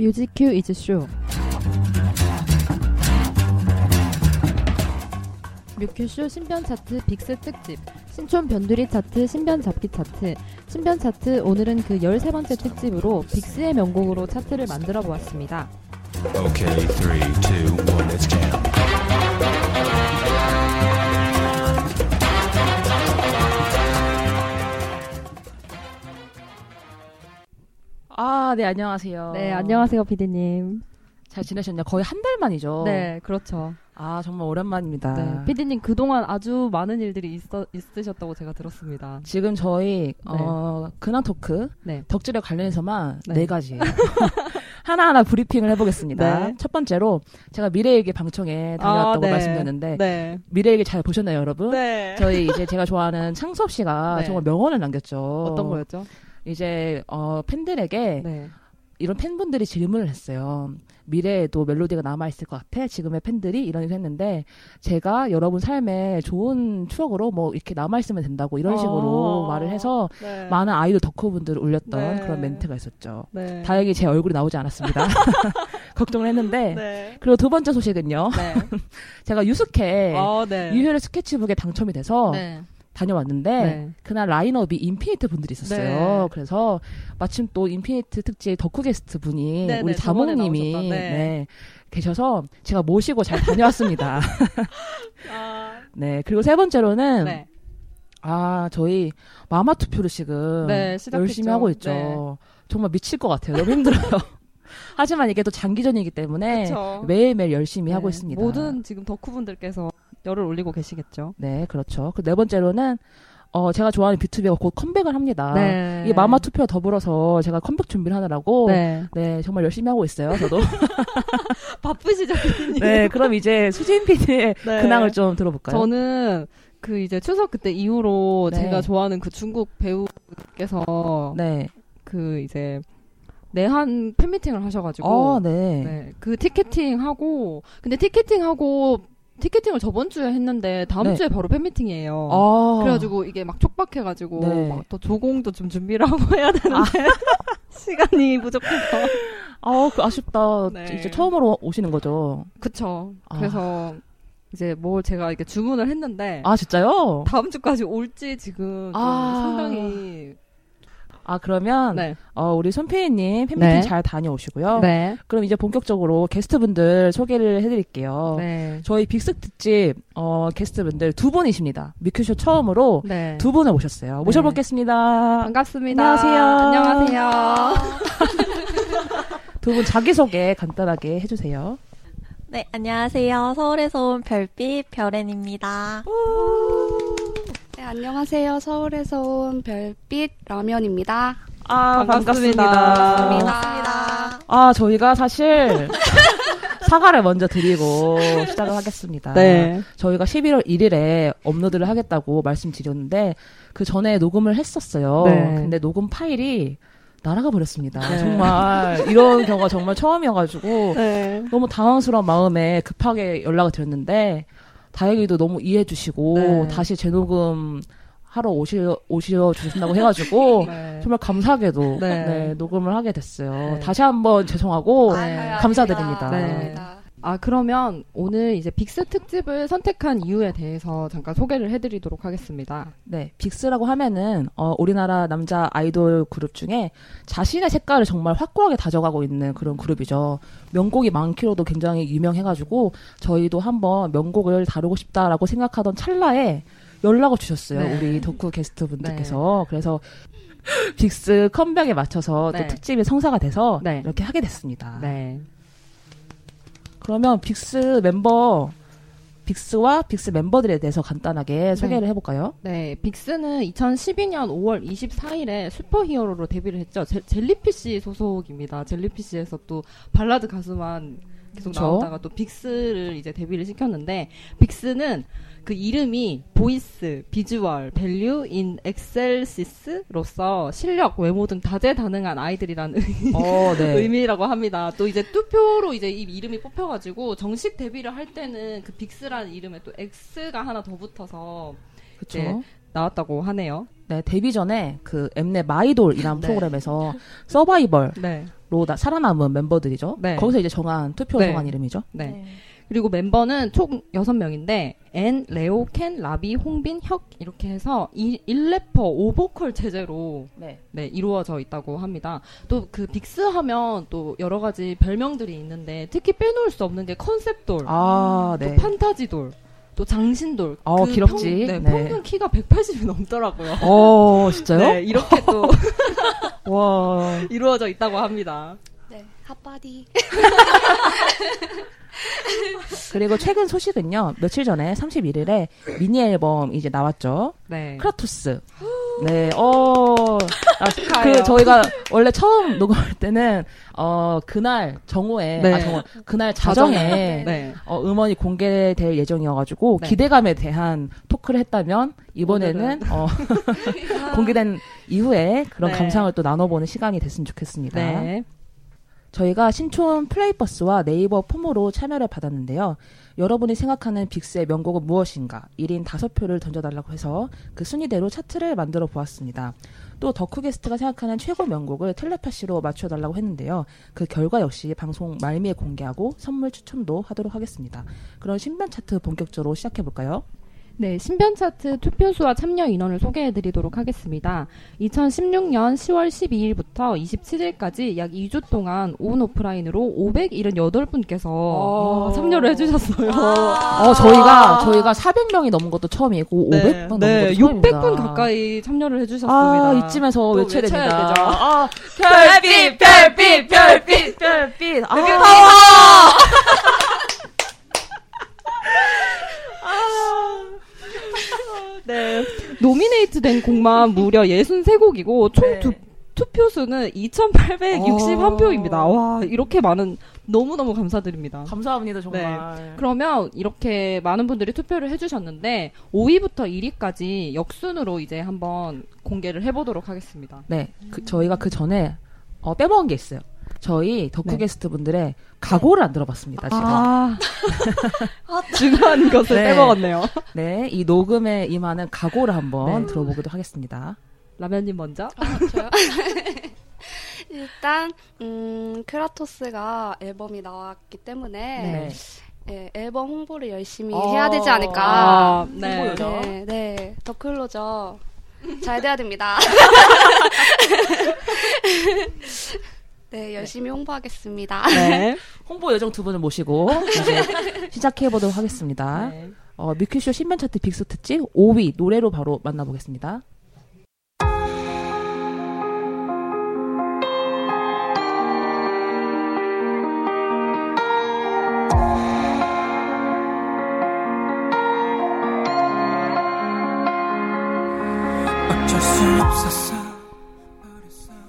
Music Q's Show. 뮤큐쇼 신변 차트 빅스 특집 신촌 변두리 차트 신변 잡기 차트 신변 차트 오늘은 그 13번째 특집으로 빅스의 명곡으로 차트를 만들어 보았습니다. Okay, three, 아, 네, 안녕하세요. 네, 안녕하세요, 피디님. 잘 지내셨냐? 거의 한 달 만이죠. 네, 그렇죠. 아, 정말 오랜만입니다. 네, 피디님 그동안 아주 많은 일들이 있어, 있으셨다고 제가 들었습니다. 지금 저희, 어, 근황 토크, 네. 덕질에 관련해서만 네. 네, 가지예요. 하나하나 브리핑을 해보겠습니다. 네. 첫 번째로, 제가 미래일기 방청에 다녀왔다고 아, 네. 말씀드렸는데, 네. 미래일기 잘 보셨나요, 여러분? 네. 저희 이제 제가 좋아하는 창섭 씨가 네. 정말 명언을 남겼죠. 어떤 거였죠? 이제, 어, 팬들에게 네. 이런 팬분들이 질문을 했어요. 미래에도 멜로디가 남아있을 것 같아? 지금의 팬들이? 이런 식으로 했는데, 제가 여러분 삶에 좋은 추억으로 뭐 이렇게 남아있으면 된다고 이런 식으로 어. 말을 해서 네. 많은 아이돌 덕후분들을 울렸던 네. 그런 멘트가 있었죠. 네. 다행히 제 얼굴이 나오지 않았습니다. 걱정을 했는데. 네. 그리고 두 번째 소식은요. 네. 제가 유스케 어, 네. 유혈의 스케치북에 당첨이 돼서 네. 다녀왔는데 네. 그날 라인업이 인피니트 분들이 있었어요. 네. 그래서 마침 또 인피니트 특집 덕후 게스트 분이 네, 우리 네, 저번에 자몽님이 네. 네, 계셔서 제가 모시고 잘 다녀왔습니다. 아, 네 그리고 세 번째로는 네. 아 저희 마마 투표를 지금. 열심히 하고 있죠. 네. 정말 미칠 것 같아요. 너무 힘들어요. 하지만 이게 또 장기전이기 때문에 그쵸. 매일매일 열심히 하고 네. 있습니다. 모든 지금 덕후분들께서 열을 올리고 계시겠죠. 네, 그렇죠. 그 네 번째로는 어 제가 좋아하는 비투비가 곧 컴백을 합니다. 네. 아, 이게 마마 투표 더불어서 제가 컴백 준비를 하느라고 네. 네. 정말 열심히 하고 있어요. 저도. 바쁘시죠, 피디님? 네, 그럼 이제 수진 PD의 네. 근황을 좀 들어볼까요? 저는 그 이제 추석 그때 이후로 네. 제가 좋아하는 그 중국 배우께서 네. 그 이제 내한 팬미팅을 하셔가지고 어, 네. 네. 그 티켓팅 하고 근데 티켓팅 하고 티켓팅을 저번 주에 했는데 다음 네. 주에 바로 팬미팅이에요. 아. 그래가지고 이게 막 촉박해가지고 네. 막또 조공도 좀 준비를 하고 해야 되는데 시간이 부족해서 아, 그 아쉽다. 네. 이제 처음으로 오시는 거죠. 그쵸. 아. 그래서 이제 뭘 제가 이렇게 주문을 했는데 아, 진짜요? 다음 주까지 올지 지금 좀 아. 상당히 아, 그러면 네. 어, 우리 손페이님 팬미팅 네. 잘 다녀오시고요. 네. 그럼 이제 본격적으로 게스트분들 소개를 해드릴게요. 네. 저희 빅스 특집 어, 게스트분들 두 분이십니다. 미큐쇼 처음으로 네. 두 분을 모셨어요. 모셔보겠습니다. 반갑습니다. 안녕하세요. 안녕하세요. 두 분 자기소개 간단하게 해주세요. 네, 안녕하세요. 서울에서 온 별빛 별앤입니다. 네, 안녕하세요. 서울에서 온 별빛 라면입니다. 아, 반갑습니다. 반갑습니다. 아, 저희가 사실 사과를 먼저 드리고 시작을 하겠습니다. 네. 저희가 11월 1일에 업로드를 하겠다고 말씀드렸는데 그 전에 녹음을 했었어요. 네. 근데 녹음 파일이 날아가 버렸습니다. 네. 정말 이런 경우가 정말 처음이어가지고 네. 너무 당황스러운 마음에 급하게 연락을 드렸는데 다행히도 너무 이해해 주시고 네. 다시 재녹음 하러 오시, 오시어 주신다고 해가지고 네. 정말 감사하게도 네. 네, 녹음을 하게 됐어요. 네. 다시 한번 죄송하고 네. 감사드립니다. 네. 아, 그러면 오늘 이제 빅스 특집을 선택한 이유에 대해서 잠깐 소개를 해드리도록 하겠습니다. 네, 빅스라고 하면은 어, 우리나라 남자 아이돌 그룹 중에 자신의 색깔을 정말 확고하게 다져가고 있는 그런 그룹이죠. 명곡이 많기로도 굉장히 유명해가지고 저희도 한번 명곡을 다루고 싶다라고 생각하던 찰나에 연락을 주셨어요. 네. 우리 덕후 게스트 분들께서 그래서 빅스 컴백에 맞춰서 네. 또 특집이 성사가 돼서 네. 이렇게 하게 됐습니다. 네. 그러면 빅스 멤버 빅스와 빅스 멤버들에 대해서 간단하게 소개를 해볼까요? 네, 빅스는 2012년 5월 24일에 Super Hero로 데뷔를 했죠. 제, 젤리피쉬 소속입니다. 젤리피쉬에서 또 발라드 가수만 계속 그쵸. 나오다가 또 빅스를 이제 데뷔를 시켰는데 빅스는 그 이름이 Voice, Visual, Value in Excelsis로서 실력, 외모 등 다재다능한 아이들이라는 어, 네. 의미라고 합니다. 또 이제 투표로 이제 이 이름이 뽑혀가지고 정식 데뷔를 할 때는 그 빅스라는 이름에 또 X가 하나 더 붙어서 그쵸. 네. 나왔다고 하네요. 네, 데뷔 전에 그 엠넷 마이돌이라는 네. 프로그램에서 서바이벌 네. 나, 살아남은 멤버들이죠. 네. 거기서 이제 정한 투표 네. 정한 이름이죠. 네. 그리고 멤버는 총 6명인데 엔, 레오, 켄, 라비, 홍빈, 혁 이렇게 해서 이 1래퍼 5보컬 체제로 네. 네, 이루어져 있다고 합니다. 또 그 빅스 하면 또 여러 가지 별명들이 있는데 특히 빼놓을 수 없는 게 컨셉돌, 아, 또 네. 판타지돌, 또 장신돌. 어, 귀엽지. 평, 네, 네. 평균 키가 180이 넘더라고요. 어, 진짜요? 네, 이렇게 또 와. 이루어져 있다고 합니다. 네, hot body. 그리고 최근 소식은요. 며칠 전에 31일에 미니 앨범 이제 나왔죠. 네. 크라토스. 네, 어, 아. 그 저희가 원래 처음 녹음할 때는 어 그날 정오에 네. 아 정오 그날 자정에 네. 어, 음원이 공개될 예정이어가지고 네. 기대감에 대한 토크를 했다면 이번에는 어, 공개된 이후에 그런 네. 감상을 또 나눠보는 시간이 됐으면 좋겠습니다. 네. 저희가 신촌 플레이버스와 네이버 폼으로 참여를 받았는데요. 여러분이 생각하는 빅스의 명곡은 무엇인가? 1인 5표를 던져달라고 해서 그 순위대로 차트를 만들어 보았습니다. 또 덕후 게스트가 생각하는 최고 명곡을 텔레파시로 맞춰달라고 했는데요. 그 결과 역시 방송 말미에 공개하고 선물 추첨도 하도록 하겠습니다. 그럼 신변 차트 본격적으로 시작해볼까요? 네, 신변 차트 투표 수와 참여 인원을 소개해 드리도록 하겠습니다. 2016년 10월 12일부터 27일까지 약 2주 동안 온 오프라인으로 578분께서 어. 참여를 해 주셨어요. 어, 저희가, 저희가 400명이 넘은 것도 처음이고, 500번 넘은 네, 것도 처음입니다. 600분 가까이 참여를 해 주셨습니다. 아, 이쯤에서 또 외쳐야 됩니다. 되죠. 아, 별빛, 별빛, 별빛, 별빛. 아, 네. nominate 된 곡만 무려 63곡이고, 총 네. 투, 투표수는 2,861표입니다. 어. 와, 이렇게 많은, 너무너무 감사드립니다. 감사합니다, 정말. 그러면 이렇게 많은 분들이 투표를 해주셨는데 5위부터 1위까지 역순으로 이제 한번 공개를 해보도록 하겠습니다. 네, 그, 저희가 그 전에 어, 빼먹은 게 있어요. 저희 덕후 네. 게스트 분들의 각오를 안 들어봤습니다, 지금. 아, 중요한 것을 네. 빼먹었네요. 네, 이 녹음에 임하는 각오를 한번 네. 들어보기도 하겠습니다. 라면님 먼저. 아, 저요? 일단 음, 크라토스가 앨범이 나왔기 때문에 네. 예, 앨범 홍보를 열심히 어. 해야 되지 않을까. 아, 네. 네, 네, 더 클로저 잘 돼야 됩니다. 네, 열심히 홍보하겠습니다. 네. 홍보 요정 두 분을 모시고 이제 시작해 보도록 하겠습니다. 네. 어, 뮤큐쇼 신변 차트 빅스 특집 5위 노래로 바로 만나보겠습니다.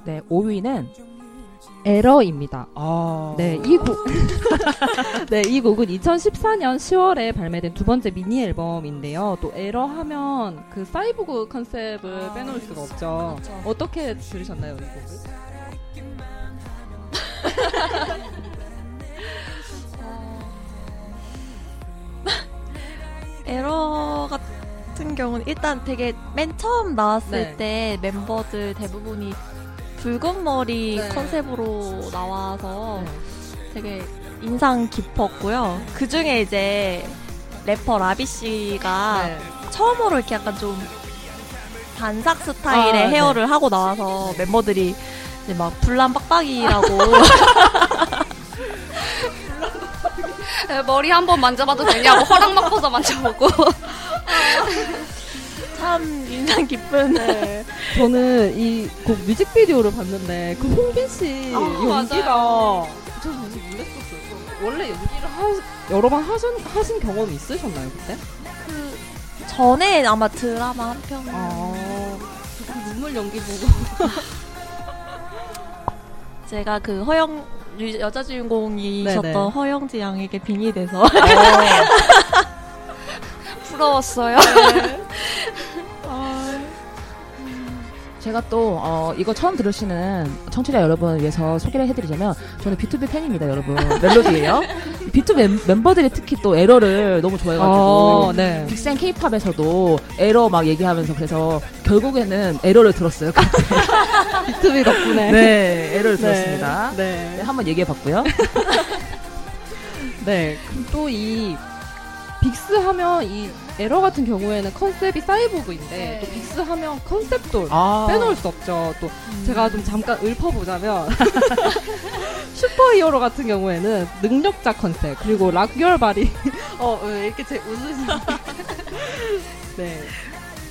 네, 5위는 에러입니다. 아, 네, 이 곡. 네, 이 곡은 2014년 10월에 발매된 두 번째 미니 앨범인데요. 또 에러 하면 그 사이보그 컨셉을 빼놓을 수가 없죠. 그렇죠. 어떻게 들으셨나요, 이 곡을? 에러 같은 경우는 일단 되게 맨 처음 나왔을 네. 때 멤버들 대부분이 붉은 머리 네. 컨셉으로 나와서 되게 인상 깊었고요. 그 중에 이제 래퍼 라비 씨가 네. 처음으로 이렇게 약간 좀 반삭 스타일의 아, 네. 헤어를 하고 나와서 멤버들이 이제 막 불난 빡빡이라고 네, 머리 한번 만져봐도 되냐고 허락 받고서 만져보고. 참 인상 깊은 네. 저는 이 곡 뮤직비디오를 봤는데 그 홍빈 씨 아, 연기가 저 사실 놀랐었어요. 저 원래 연기를 하, 여러 번 하신, 하신 경험이 있으셨나요 그때? 그 전에 아마 드라마 한 편. 아, 그 눈물 연기 보고 제가 그 허영 유- 여자 주인공이셨던 네네. 허영지 양에게 빙의 돼서 부러웠어요. 제가 또 어, 이거 처음 들으시는 청취자 여러분 위해서 소개를 해드리자면 저는 B2B 팬입니다, 여러분. 멜로디예요. 비트 멤, 멤버들이 특히 또 에러를 너무 좋아해가지고 어, 네. 빅생 케이팝에서도 에러 막 얘기하면서 그래서 결국에는 에러를 들었어요. 비투비 덕분에. 네, 에러를 네. 들었습니다. 네. 네, 한번 얘기해봤고요. 네. 또이 빅스 하면 이 에러 같은 경우에는 컨셉이 사이보그인데 네. 또 빅스 하면 컨셉도 아, 빼놓을 수 없죠. 또 제가 좀 잠깐 읊어보자면 Super Hero 같은 경우에는 능력자 컨셉 그리고 Rock Ur Body 어왜 이렇게 제 웃으시는 네.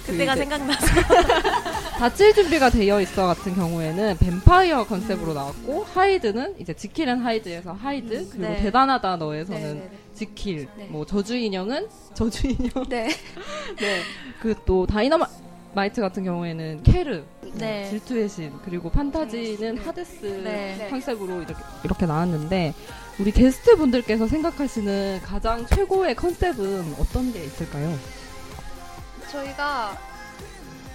그때가 생각나서 다칠 준비가 되어 있어 같은 경우에는 뱀파이어 컨셉으로 나왔고 하이드는 이제 지킬 앤 하이드에서 하이드 그리고 네. 대단하다 너에서는 네네네. 지킬 네. 뭐 저주 인형은 저주 인형 네. 네. 그또 다이너마이트 같은 경우에는 케르 네. 질투의 신 그리고 판타지는 하데스 네. 컨셉으로 이렇게 이렇게 나왔는데 우리 게스트 분들께서 생각하시는 가장 최고의 컨셉은 어떤 게 있을까요? 저희가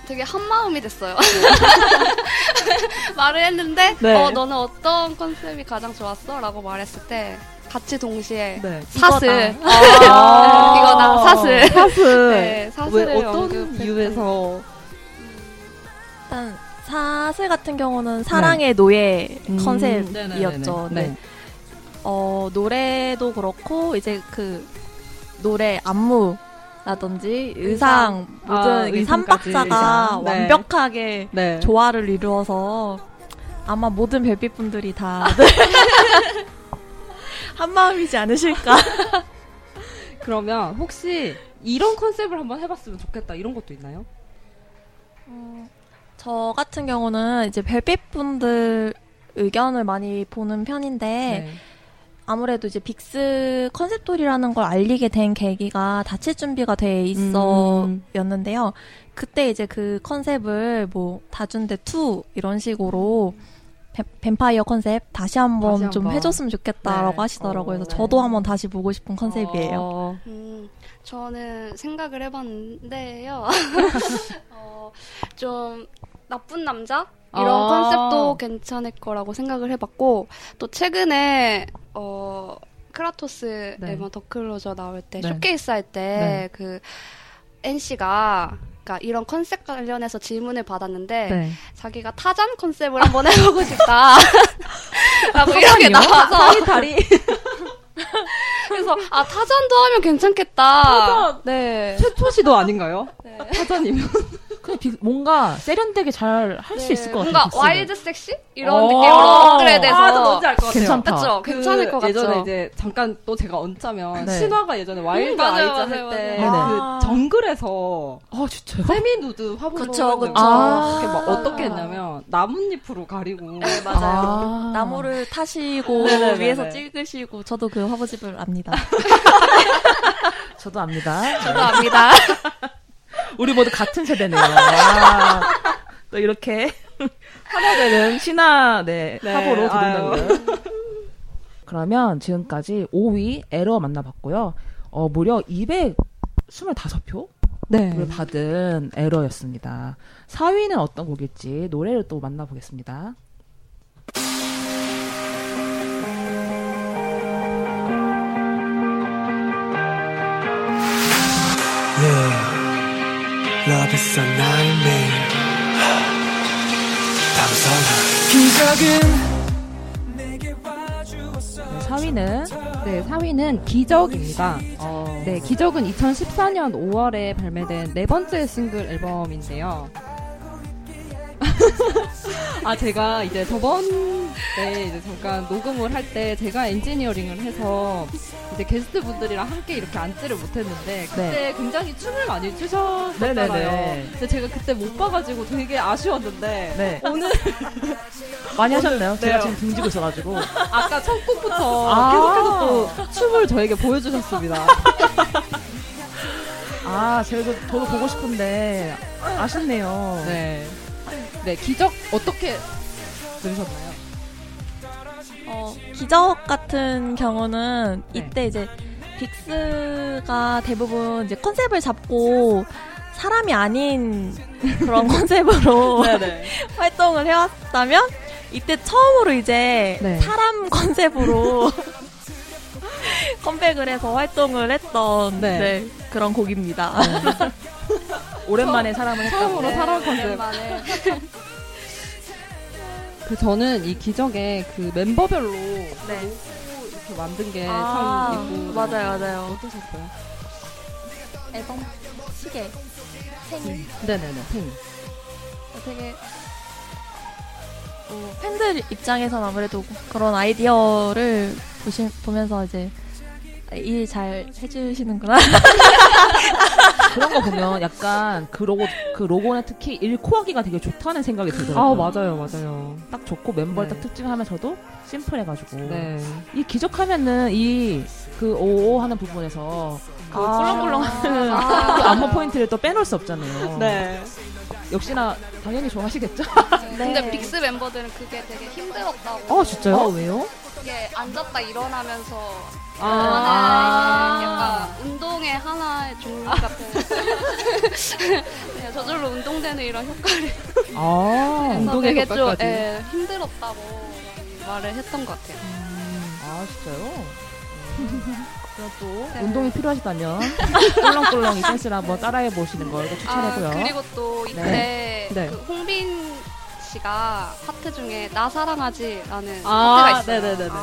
되게 한 마음이 됐어요. 말을 했는데 네. 어 너는 어떤 컨셉이 가장 좋았어? 라고 말했을 때 같이 동시에 네. 사슬 아. 이거나 사슬 사슬. 네, 사슬을 왜 어떤 이유에서 일단 사슬 같은 경우는 사랑의 노예 음, 컨셉이었죠. 네네네네. 네. 어, 노래도 그렇고 이제 그 노래 안무 라든지 의상 모든 아, 의상까지. 삼박자가. 네. 완벽하게 네. 조화를 이루어서 아마 모든 별빛 분들이 다 한 마음이지 않으실까. 그러면 혹시 이런 컨셉을 한번 해봤으면 좋겠다 이런 것도 있나요? 음, 저 같은 경우는 이제 별빛 분들 의견을 많이 보는 편인데 네. 아무래도 이제 빅스 컨셉돌이라는 걸 알리게 된 계기가 다칠 준비가 돼 있어 음. 였는데요. 그때 이제 그 컨셉을 뭐 다준대 2 이런 식으로 뱀- 뱀파이어 컨셉 다시 한번 다시 좀. 해줬으면 좋겠다라고 네. 하시더라고요. 그래서 어, 저도 네. 한번 다시 보고 싶은 컨셉이에요. 어, 음, 저는 생각을 해봤는데요. 어, 좀 나쁜 남자 이런 아. 컨셉도 괜찮을 거라고 생각을 해봤고 또 최근에 어 크라토스 네. 앨범 The Closer 나올 때 네. 쇼케이스 할 때그 N 씨가 그러니까 이런 컨셉 관련해서 질문을 받았는데 네. 자기가 타잔 컨셉을 한번 해보고 싶다. 라고 이렇게 나와서 사이 다리 그래서 아 타잔도 하면 괜찮겠다. 타잔! 네. 최초 시도 아닌가요? 네. 타잔이면 그냥 비- 뭔가 세련되게 잘 할수 네, 있을 것 같아요. 뭔가. wild 섹시 이런 어. 느낌으로 업그레이드해서 아, 나 뭔지 알 것 같아요. 괜찮다. 그쵸? 괜찮을 것 같죠? 예전에 이제 잠깐 또 제가 얹자면 네. 신화가 예전에 Wild 음, 맞아요, Eyes 맞아요, 할때 맞아요. 그 정글에서 아 진짜요? 세미 누드 화보 그쵸, 그쵸. 아. 이렇게 막 어떻게 했냐면 나뭇잎으로 가리고 네, 맞아요. 아. 나무를 타시고 네네네네. 위에서 찍으시고 저도 그 화보집을 압니다. 저도 압니다. 저도 압니다. 우리 모두 같은 세대네요. 와. 또 이렇게 하나 되는 신화 네, 네, 화보로 거. 그러면 지금까지 5위 에러 만나봤고요. 어, 무려 225표? 네. 를 받은 에러였습니다. 4위는 어떤 곡일지 노래를 또 만나보겠습니다. Yeah, love is a nightmare. 네, 4위는 네, 4위는 기적입니다. 네, 기적은 2014년 5월에 발매된 네 번째 싱글 앨범인데요. 아, 제가 이제 저번에 이제 잠깐 녹음을 할 때 제가 엔지니어링을 해서 이제 게스트 분들이랑 함께 이렇게 앉지를 못했는데 그때 굉장히 춤을 많이 추셨었잖아요. 네네네. 근데 제가 그때 못 봐가지고 되게 아쉬웠는데 네. 오늘 많이 하셨나요? 제가 네. 지금 등지고 있어가지고. 아까 첫 곡부터 아. 계속해서 또 춤을 저에게 보여주셨습니다. 아, 저도, 저도 보고 싶은데 아쉽네요. 네. 네, 기적 어떻게 들으셨나요? 어, 기적 같은 경우는 네. 이때 이제 빅스가 대부분 이제 컨셉을 잡고 사람이 아닌 그런 컨셉으로 네네. 활동을 해왔다면 이때 처음으로 이제 네. 사람 컨셉으로 컴백을 해서 활동을 했던 네. 네, 그런 곡입니다. 오랜만에 사람을. 처음으로 사랑 컨셉. 그 저는 이 기적의 그 멤버별로 네. 이렇게 만든 게 아, 참 이쁘. 맞아요, 맞아요. 어떠셨어요? 앨범 시계 생일 네네네. 생. 되게 어, 팬들 입장에선 아무래도 그런 아이디어를 보시, 보면서 이제 일 잘 해주시는구나. 그런 거 보면 약간 그 로고 그 로고는 특히 일코하기가 되게 좋다는 생각이 아 들더라고요. 맞아요 맞아요. 딱 좋고 멤버의 네. 딱 특징하면서도 심플해가지고 네. 이 기적하면은 이 그 오오 하는 부분에서 그 아. 꿀렁꿀렁하는 아. 그 안무 포인트를 또 빼놓을 수 없잖아요. 네. 역시나 당연히 좋아하시겠죠? 근데 네. 빅스 멤버들은 그게 되게 힘들었다고. 어 진짜요? 아 왜요? 이게 앉았다 일어나면서 아. 하는 약간 운동의 하나의 종류 같은. 그냥 저절로 운동되는 이런 효과를. 아, 그래서 운동의 되게 좀 효과까지. 예, 힘들었다고 말을 했던 것 같아요. 아 진짜요? 그럼 또 네. 운동이 필요하시다면 꿀렁꿀렁 이 댄스를 한번 따라해 보시는 걸또 추천하고요. 아, 그리고 또 이때 네. 네. 그 홍빈 씨가 파트 중에 나 사랑하지라는 아 파트가 있어요. 네네네네.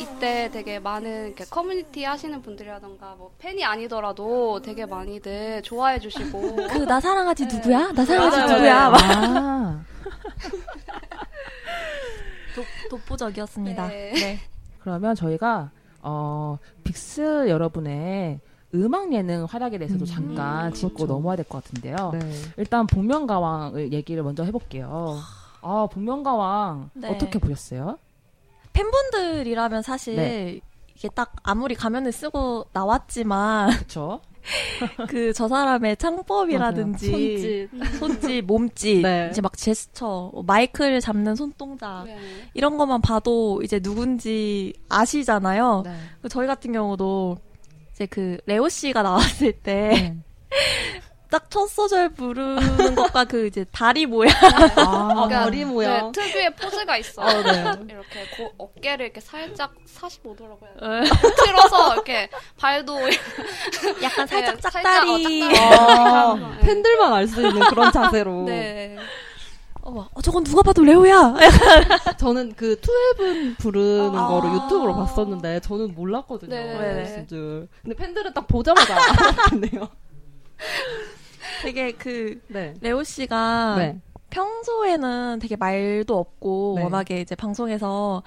이때 되게 많은 이렇게 커뮤니티 하시는 분들이라던가 뭐 팬이 아니더라도 되게 많이들 좋아해 주시고 그 나 사랑하지 누구야? 나 사랑하지 맞아요, 누구야? 맞아요. 막 아, 독, 독보적이었습니다. 네. 네. 그러면 저희가 어 빅스 여러분의 음악 예능 활약에 대해서도 음, 잠깐 짚고 그렇죠. 넘어야 될 것 같은데요. 네. 일단 복면가왕을 얘기를 먼저 해볼게요. 아 복면가왕 네. 어떻게 보셨어요? 팬분들이라면 사실 네. 이게 딱 아무리 가면을 쓰고 나왔지만 그쵸? 그 저 사람의 창법이라든지 손짓. 손짓, 몸짓, 네. 이제 막 제스처, 마이크를 잡는 손동작 네. 이런 것만 봐도 이제 누군지 아시잖아요. 네. 그 저희 같은 경우도 이제 그 레오 씨가 나왔을 때 네. 딱 첫 소절 부르는 것과 그 이제 다리 모양 아, 그러니까 머리 모양. 네, 특유의 포즈가 있어. 어, 네. 이렇게 고, 어깨를 이렇게 살짝 45도라고 해야 되나? 어, 틀어서 이렇게 발도 약간 살짝 네, 짝다리. 살짝, 어, 짝다리. 아, 네. 팬들만 알 수 있는 그런 자세로. 네. 어, 막, 어, 저건 누가 봐도 레오야. 저는 그 투앱은 부르는 아. 거를 유튜브로 봤었는데 저는 몰랐거든요. 무슨 줄. 근데 팬들은 딱 보자마자 알았겠네요. 되게 그 네. 레오 씨가 네. 평소에는 되게 말도 없고 네. 워낙에 이제 방송에서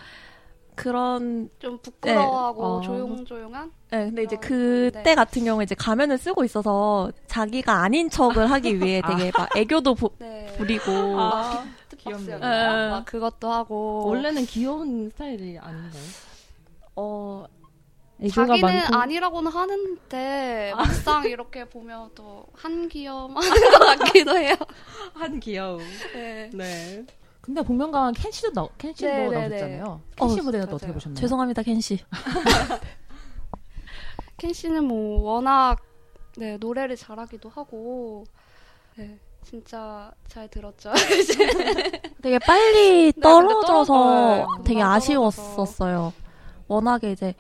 그런 좀 부끄러워하고 네. 어. 조용조용한? 네, 근데 이제 어, 그때 네. 같은 경우에 이제 가면을 쓰고 있어서 자기가 아닌 척을 하기 위해 되게 막 애교도 부, 네. 부리고 아, 뜻박스였나요? 막 그것도 하고. 원래는 귀여운 스타일이 아닌가요? 어 자기는 많고. 아니라고는 하는데 막상 이렇게 보면 또 한기염 하는 것 같기도 해요. 한 귀여움. 네. 네. 근데 복면가왕 켄씨도 나 켄씨도 네, 네, 나오셨잖아요. 켄씨 어, 무대는 또 맞아요. 어떻게 보셨나요? 죄송합니다 켄 씨. 켄 씨는 뭐 워낙 네, 노래를 잘하기도 하고 네, 진짜 잘 들었죠. 되게 빨리 근데 떨어져서 떨어져요. 되게 아쉬웠었어요. 워낙에 이제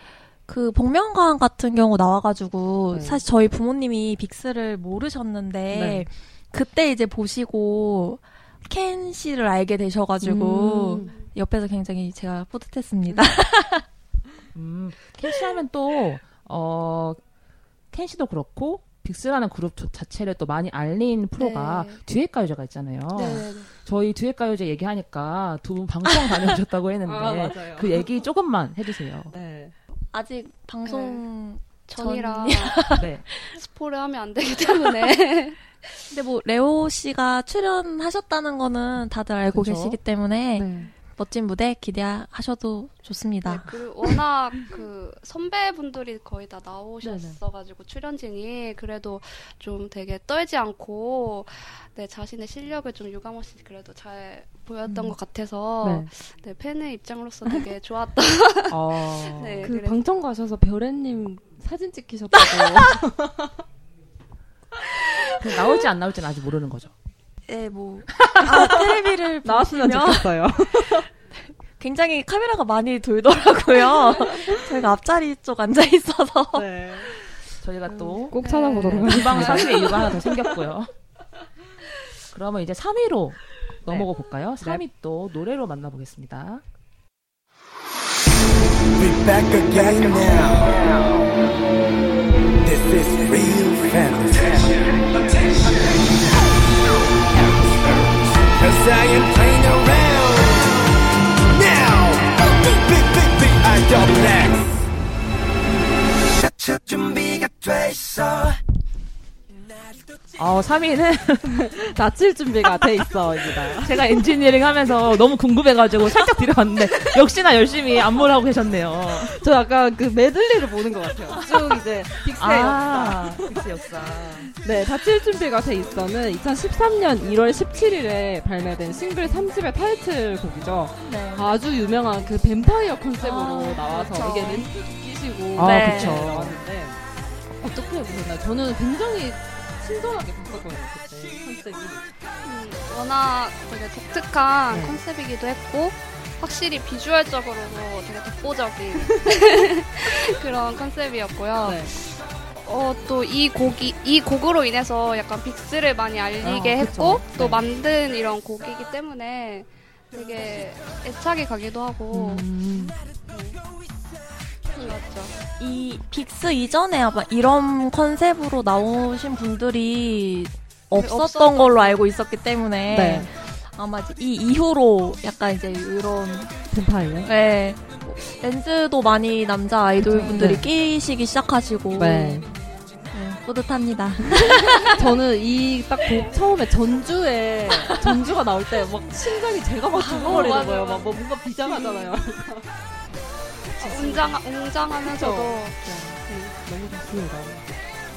그 복면가왕 같은 경우 나와가지고 네. 사실 저희 부모님이 빅스를 모르셨는데 네. 그때 이제 보시고 켄 씨를 알게 되셔가지고 음. 옆에서 굉장히 제가 뿌듯했습니다. 음, 켄 씨 하면 또, 어, 켄 씨도 그렇고, 빅스라는 그룹 조- 자체를 또 많이 알린 프로가 네. 듀엣 가요제가 있잖아요. 네. 저희 듀엣 가요제 얘기하니까 두 분 방송 다녀오셨다고 했는데, 아. 그 얘기 조금만 해주세요. 네. 아직 방송 전이라 네. 스포를 하면 안 되기 때문에 근데 뭐 레오 씨가 출연하셨다는 거는 다들 알고 그쵸? 계시기 때문에 네. 멋진 무대 기대하셔도 좋습니다. 네, 그리고 워낙 그 선배분들이 거의 다 나오셨어가지고 출연진이 그래도 좀 되게 떨지 않고 네, 자신의 실력을 좀 유감없이 그래도 잘 보였던 음. 것 같아서 네. 네, 팬의 입장으로서 되게 좋았던 어, 네, 그 그래서- 방청 가셔서 별애님 사진 찍히셨다고. 그 나올지 안 나올지는 아직 모르는 거죠. 네, 뭐 아, 테레비를 나왔으면 보시면 좋겠어요. 굉장히 카메라가 많이 돌더라고요. 저희가 앞자리 쪽 앉아 있어서. 네. 저희가 또꼭 찾아보도록 네, 하겠습니다. 주방 사수의 이유가 하나 더 생겼고요. 그러면 이제 3위로 넘어가 볼까요? 3위 또 노래로 만나보겠습니다. We back again now. This is real fantasy. Cause I am playing around. Now, big, big, big, big, I double X. 차차 준비가 됐어. 어, 3위는 다칠 준비가 돼 있어입니다. 제가 엔지니어링 하면서 너무 궁금해가지고 살짝 들여봤는데 역시나 열심히 안무를 하고 계셨네요. 저 약간 그 메들리를 보는 것 같아요. 쭉 이제 빅스의 아, 빅스 역사. 네, 다칠 준비가 돼 있어는 2013년 1월 17일에 발매된 싱글 3집의 타이틀곡이죠. 네. 아주 유명한 그 뱀파이어 컨셉으로 아, 나와서 그쵸. 이게 렌즈 끼시고 아, 네. 나왔는데 어떻게 보셨나요? 저는 굉장히 신선하게 봤었거든요, 그때 컨셉이. 음, 워낙 되게 독특한 네. 컨셉이기도 했고 확실히 비주얼적으로도 되게 독보적인 그런 컨셉이었고요. 네. 어, 또 이 곡이 이 곡으로 인해서 약간 빅스를 많이 알리게 아, 했고 그쵸. 또 네. 만든 이런 곡이기 때문에 되게 애착이 가기도 하고 음, 그 렇죠. 이 빅스 이전에 아마 이런 컨셉으로 나오신 분들이 없었던 없었던 걸로 알고 있었기 때문에 네. 아마 이 이후로 약간 이제 이런 뱀파이어. 네, 뭐 렌즈도 많이 남자 아이돌 분들이 네. 끼시기 시작하시고 네. 네, 뿌듯합니다. 저는 이딱곡 처음에 전주에 전주가 나올 때 막 심장이 제가 막 두근거리는 맞아, 거예요. 막 뭐 뭔가 비장하잖아요. 웅장 웅장하면서도 너무 좋습니다.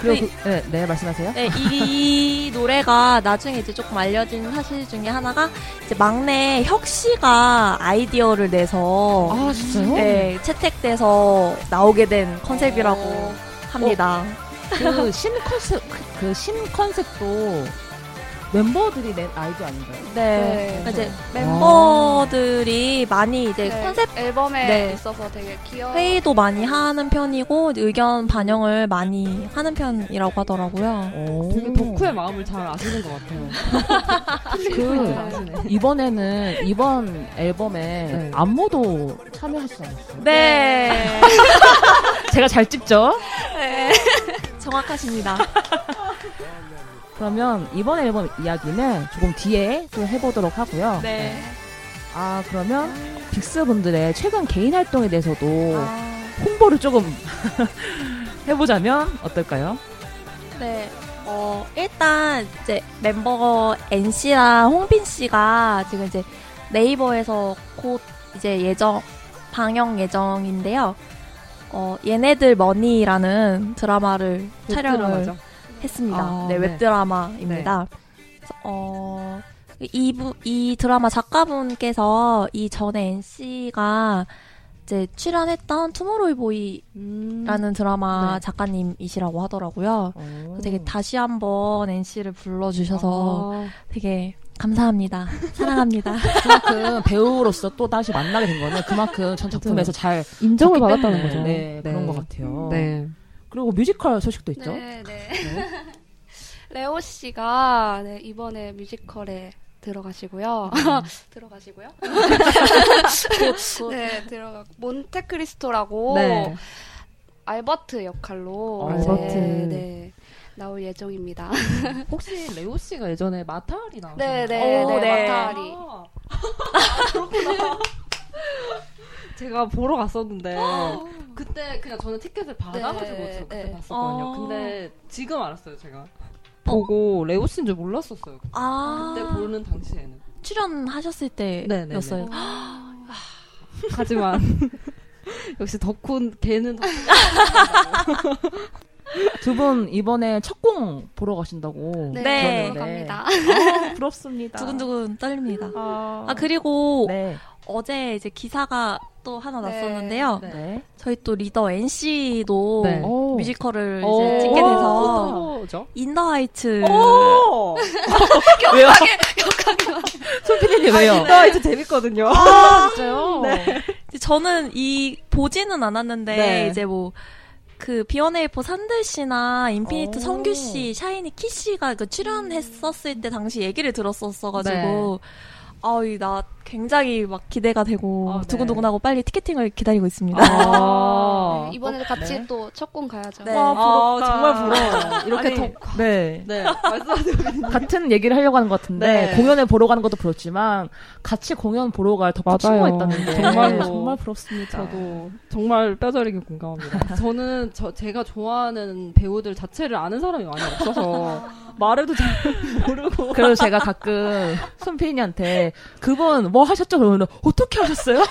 그리고 그, 네, 네, 말씀하세요. 네, 이 노래가 나중에 이제 조금 알려진 사실 중에 하나가 이제 막내 혁 씨가 아이디어를 내서 아, 진짜요? 네, 채택돼서 나오게 된 컨셉이라고 어. 합니다. 그 신 컨셉, 그 신 컨셉도 멤버들이 낸 아이디어 아닌가요? 네. 네. 그러니까 이제 멤버들이 많이 이제 네, 컨셉 앨범에 네. 있어서 되게 귀여워. 회의도 많이 하는 편이고 의견 반영을 많이 하는 편이라고 하더라고요. 오. 되게 덕후의 마음을 잘 아시는 것 같아요. 그, 아시네. 이번에는, 이번 앨범에 네. 안무도 참여하시지 않았어요? 네. 제가 잘 찍죠? 네. 정확하십니다. 그러면 이번 앨범 이야기는 조금 뒤에 또 해보도록 하고요. 네. 아, 그러면 빅스 분들의 최근 개인 활동에 대해서도 아, 홍보를 조금 해보자면 어떨까요? 네. 어, 일단 이제 멤버 NC랑 홍빈 씨가 지금 이제 네이버에서 곧 이제 예정 방영 예정인데요. 어, 얘네들 머니라는 드라마를 촬영을 드라마죠. 했습니다. 아, 네, 네. 웹드라마입니다. 그래서, 어, 이, 부, 이 드라마 작가분께서 이 전에 NC가 이제 출연했던 투모로이보이라는 음. 드라마 네. 작가님이시라고 하더라고요. 되게 다시 한번 NC를 불러주셔서 아, 되게 감사합니다. 사랑합니다. 그만큼 배우로서 또 다시 만나게 된 거는 그만큼 전 작품에서 잘 인정을 받았다는 거죠. 네, 그런 것 같아요. 네. 그리고 뮤지컬 소식도 있죠. 네, 네. 레오 씨가 네, 이번에 뮤지컬에 들어가시고요. 들어가시고요? 네, 들어가. 몬테크리스토라고 네. 알버트 역할로 알버트. 이제, 네, 나올 예정입니다. 혹시 레오 씨가 예전에 마타리 나오셨나요? 네, 네, 오, 네, 네. 마타리. 아, 그렇구나. 제가 보러 갔었는데 그때 그냥 저는 티켓을 받아가지고 네, 저 그때 네. 봤었거든요. 어. 근데 지금 알았어요, 제가. 보고 레오 씨인 줄 몰랐었어요. 그때, 아, 그때 보는 당시에는. 출연하셨을 때였어요. 하지만 역시 덕훈 걔는 덕훈. 두분 이번에 첫 공 보러 가신다고 네, 네. 갑니다. 아, 부럽습니다. 두근두근 떨립니다. 아, 아, 그리고 네. 어제 이제 기사가 또 하나 네. 났었는데요. 네. 네. 저희 또 리더 N 씨도 네. 오. 뮤지컬을 오. 이제 찍게 돼서 어떠죠? In the Heights 오! 왜요? 격하게 좀 피디님 왜요? 나 이제 재밌거든요. 아, 진짜요? 이제 저는 이 보지는 않았는데 네. 이제 뭐 그 B1A4 산들 씨나 인피니트 오. 성규 씨, 샤이니 키 씨가 그 출연했었을 때 당시 얘기를 들었었어가지고 아이 나 굉장히 막 기대가 되고 아, 네. 두근두근하고 빨리 티켓팅을 기다리고 있습니다. 아, 네, 이번에 같이 네. 또첫 공 가야죠. 네. 아, 부럽다. 정말 부러워. 이렇게 아니, 더 네. 네. 같은 얘기를 하려고 하는 것 같은데 네. 공연을 보러 가는 것도 부럽지만 같이 공연 보러 갈더 맞아요. 친구가 있다는 게 정말로. 정말 부럽습니다. 저도 정말 뼈저리게 공감합니다. 저는 저 제가 좋아하는 배우들 자체를 아는 사람이 많이 없어서 말해도 잘 모르고 그래서 제가 가끔 손피디한테 그분 뭐 하셨죠? 그러면 어떻게 하셨어요?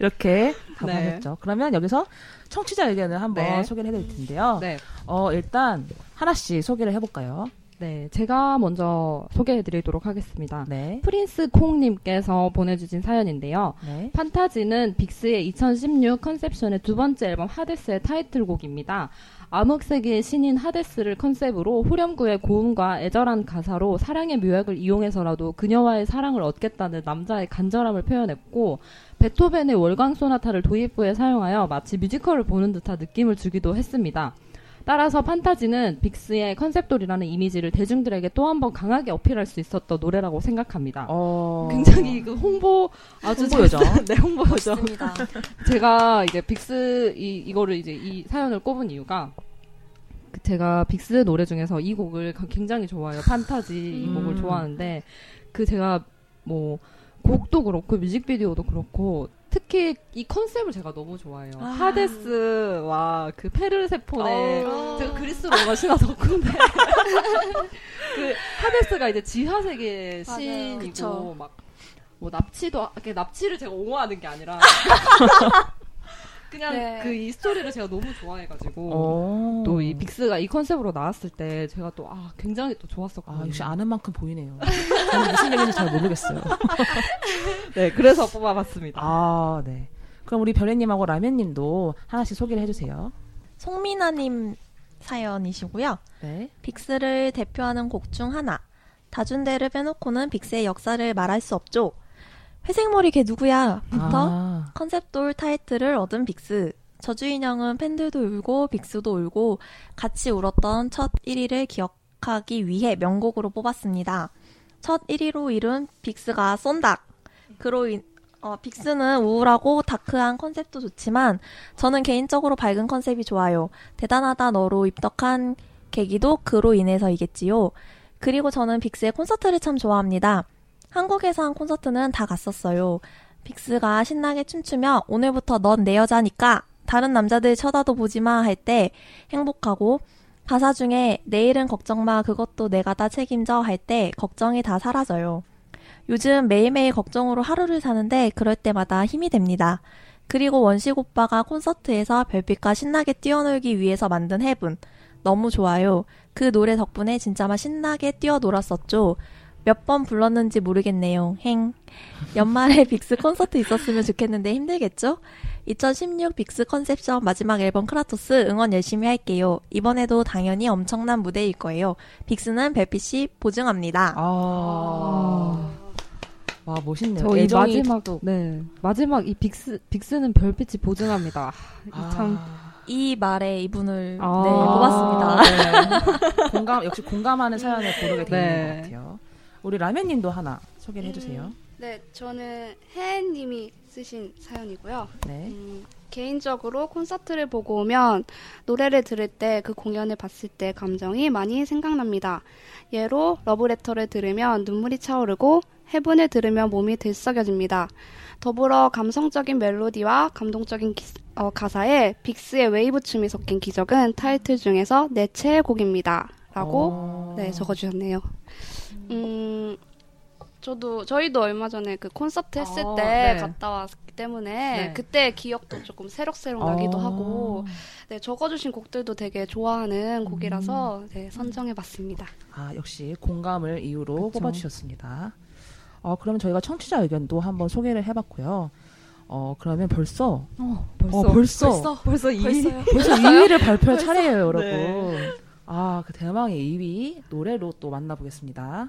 이렇게 답을 네. 하셨죠. 그러면 여기서 청취자 의견을 한번 네. 소개를 해드릴 텐데요. 네. 어, 일단 하나씩 소개를 해볼까요? 네, 제가 먼저 소개해드리도록 하겠습니다. 네. 프린스 콩님께서 보내주신 사연인데요. 네. 판타지는 빅스의 2016 컨셉션의 두 번째 앨범 하데스의 타이틀곡입니다. 암흑세계의 신인 하데스를 컨셉으로 후렴구의 고음과 애절한 가사로 사랑의 묘약을 이용해서라도 그녀와의 사랑을 얻겠다는 남자의 간절함을 표현했고 베토벤의 월광 소나타를 도입부에 사용하여 마치 뮤지컬을 보는 듯한 느낌을 주기도 했습니다. 따라서 판타지는 빅스의 컨셉돌이라는 이미지를 대중들에게 또 한 번 강하게 어필할 수 있었던 노래라고 생각합니다. 어. 굉장히 그 홍보 아주 홍보 요정. 잘- 네 홍보 요정. 맞습니다. 제가 이제 빅스 이 이거를 이제 이 사연을 꼽은 이유가 그 제가 빅스 노래 중에서 이 곡을 가- 굉장히 좋아해요. 판타지 이 음. 곡을 좋아하는데 그 제가 뭐 곡도 그렇고 뮤직비디오도 그렇고 특히 이 컨셉을 제가 너무 좋아해요. 아. 하데스와 그 페르세포네 어. 제가 그리스 로마 신화 덕후인데 그 하데스가 이제 지하 세계. 신이고. 막 뭐 납치도 하- 이렇게 납치를 제가 옹호하는 게 아니라 그냥 네. 그이 스토리를 제가 너무 좋아해가지고 어. 또이 빅스가 이 컨셉으로 나왔을 때 제가 또 아 굉장히 또 좋았었거든요. 아, 역시 아는 만큼 보이네요. 저는 무슨 얘기인지 잘 모르겠어요. 네 그래서 뽑아봤습니다. 아, 네. 그럼 우리 별애님하고 라면님도 하나씩 소개를 해주세요. 송민아님 사연이시고요. 네. 빅스를 대표하는 곡 중 하나. 다준돼를 빼놓고는 빅스의 역사를 말할 수 없죠. 회색머리 걔 누구야? 부터 아, 컨셉돌 타이틀을 얻은 빅스. 저주인형은 팬들도 울고 빅스도 울고 같이 울었던 첫 1위를 기억하기 위해 명곡으로 뽑았습니다. 첫 1위로 이룬 빅스가 쏜다. 그로 인, 어, 빅스는 우울하고 dark한 컨셉도 좋지만 저는 개인적으로 밝은 컨셉이 좋아요. 대단하다 너로 입덕한 계기도 그로 인해서이겠지요. 그리고 저는 빅스의 콘서트를 참 좋아합니다. 한국에서 한 콘서트는 다 갔었어요. 빅스가 신나게 춤추며 오늘부터 넌 내 여자니까 다른 남자들 쳐다도 보지 마 할 때 행복하고 가사 중에 내일은 걱정 마 그것도 내가 다 책임져 할 때 걱정이 다 사라져요. 요즘 매일매일 걱정으로 하루를 사는데 그럴 때마다 힘이 됩니다. 그리고 원식 오빠가 콘서트에서 별빛과 신나게 뛰어놀기 위해서 만든 Heaven. 너무 좋아요. 그 노래 덕분에 진짜 막 신나게 뛰어놀았었죠. 몇 번 불렀는지 모르겠네요. 행. 연말에 빅스 콘서트 있었으면 좋겠는데 힘들겠죠? 2016 빅스 Conception 마지막 앨범 크라토스 응원 열심히 할게요. 이번에도 당연히 엄청난 무대일 거예요. 빅스는 별빛이 보증합니다. 아. 와, 멋있네요. 저이 애정이 마지막 또- 네 마지막 이 빅스 빅스는 별빛이 보증합니다. 아, 참 이 말에 이분을 아. 네, 뽑았습니다. 네. 공감, 역시 공감하는 사연을 고르게 되는 네. 것 같아요. 우리 라면님도 하나 소개를 해주세요. 네, 저는 혜님이 쓰신 사연이고요. 네. 음, 개인적으로 콘서트를 보고 오면 노래를 들을 때 그 공연을 봤을 때 감정이 많이 생각납니다. 예로 러브레터를 들으면 눈물이 차오르고 해븐을 들으면 몸이 들썩여집니다. 더불어 감성적인 멜로디와 감동적인 기- 어, 가사에 빅스의 웨이브 춤이 섞인 기적은 타이틀 중에서 내 최애 곡입니다. 라고 어. 네, 적어주셨네요. 음, 저도, 저희도 얼마 전에 그 콘서트 했을 아, 때 네. 갔다 왔기 때문에 네. 그때 기억도 조금 새록새록 나기도 어. 하고, 네, 적어주신 곡들도 되게 좋아하는 곡이라서 네, 선정해봤습니다. 아, 역시 공감을 이유로 그쵸. 뽑아주셨습니다. 어, 그러면 저희가 청취자 의견도 한번 소개를 해봤고요. 어, 그러면 벌써, 어, 벌써 어, 벌써, 벌써, 벌써 이 벌써요? 벌써 2위를 발표할 차례예요, 여러분. 네. 아, 그 대망의 2위 노래로 또 만나보겠습니다.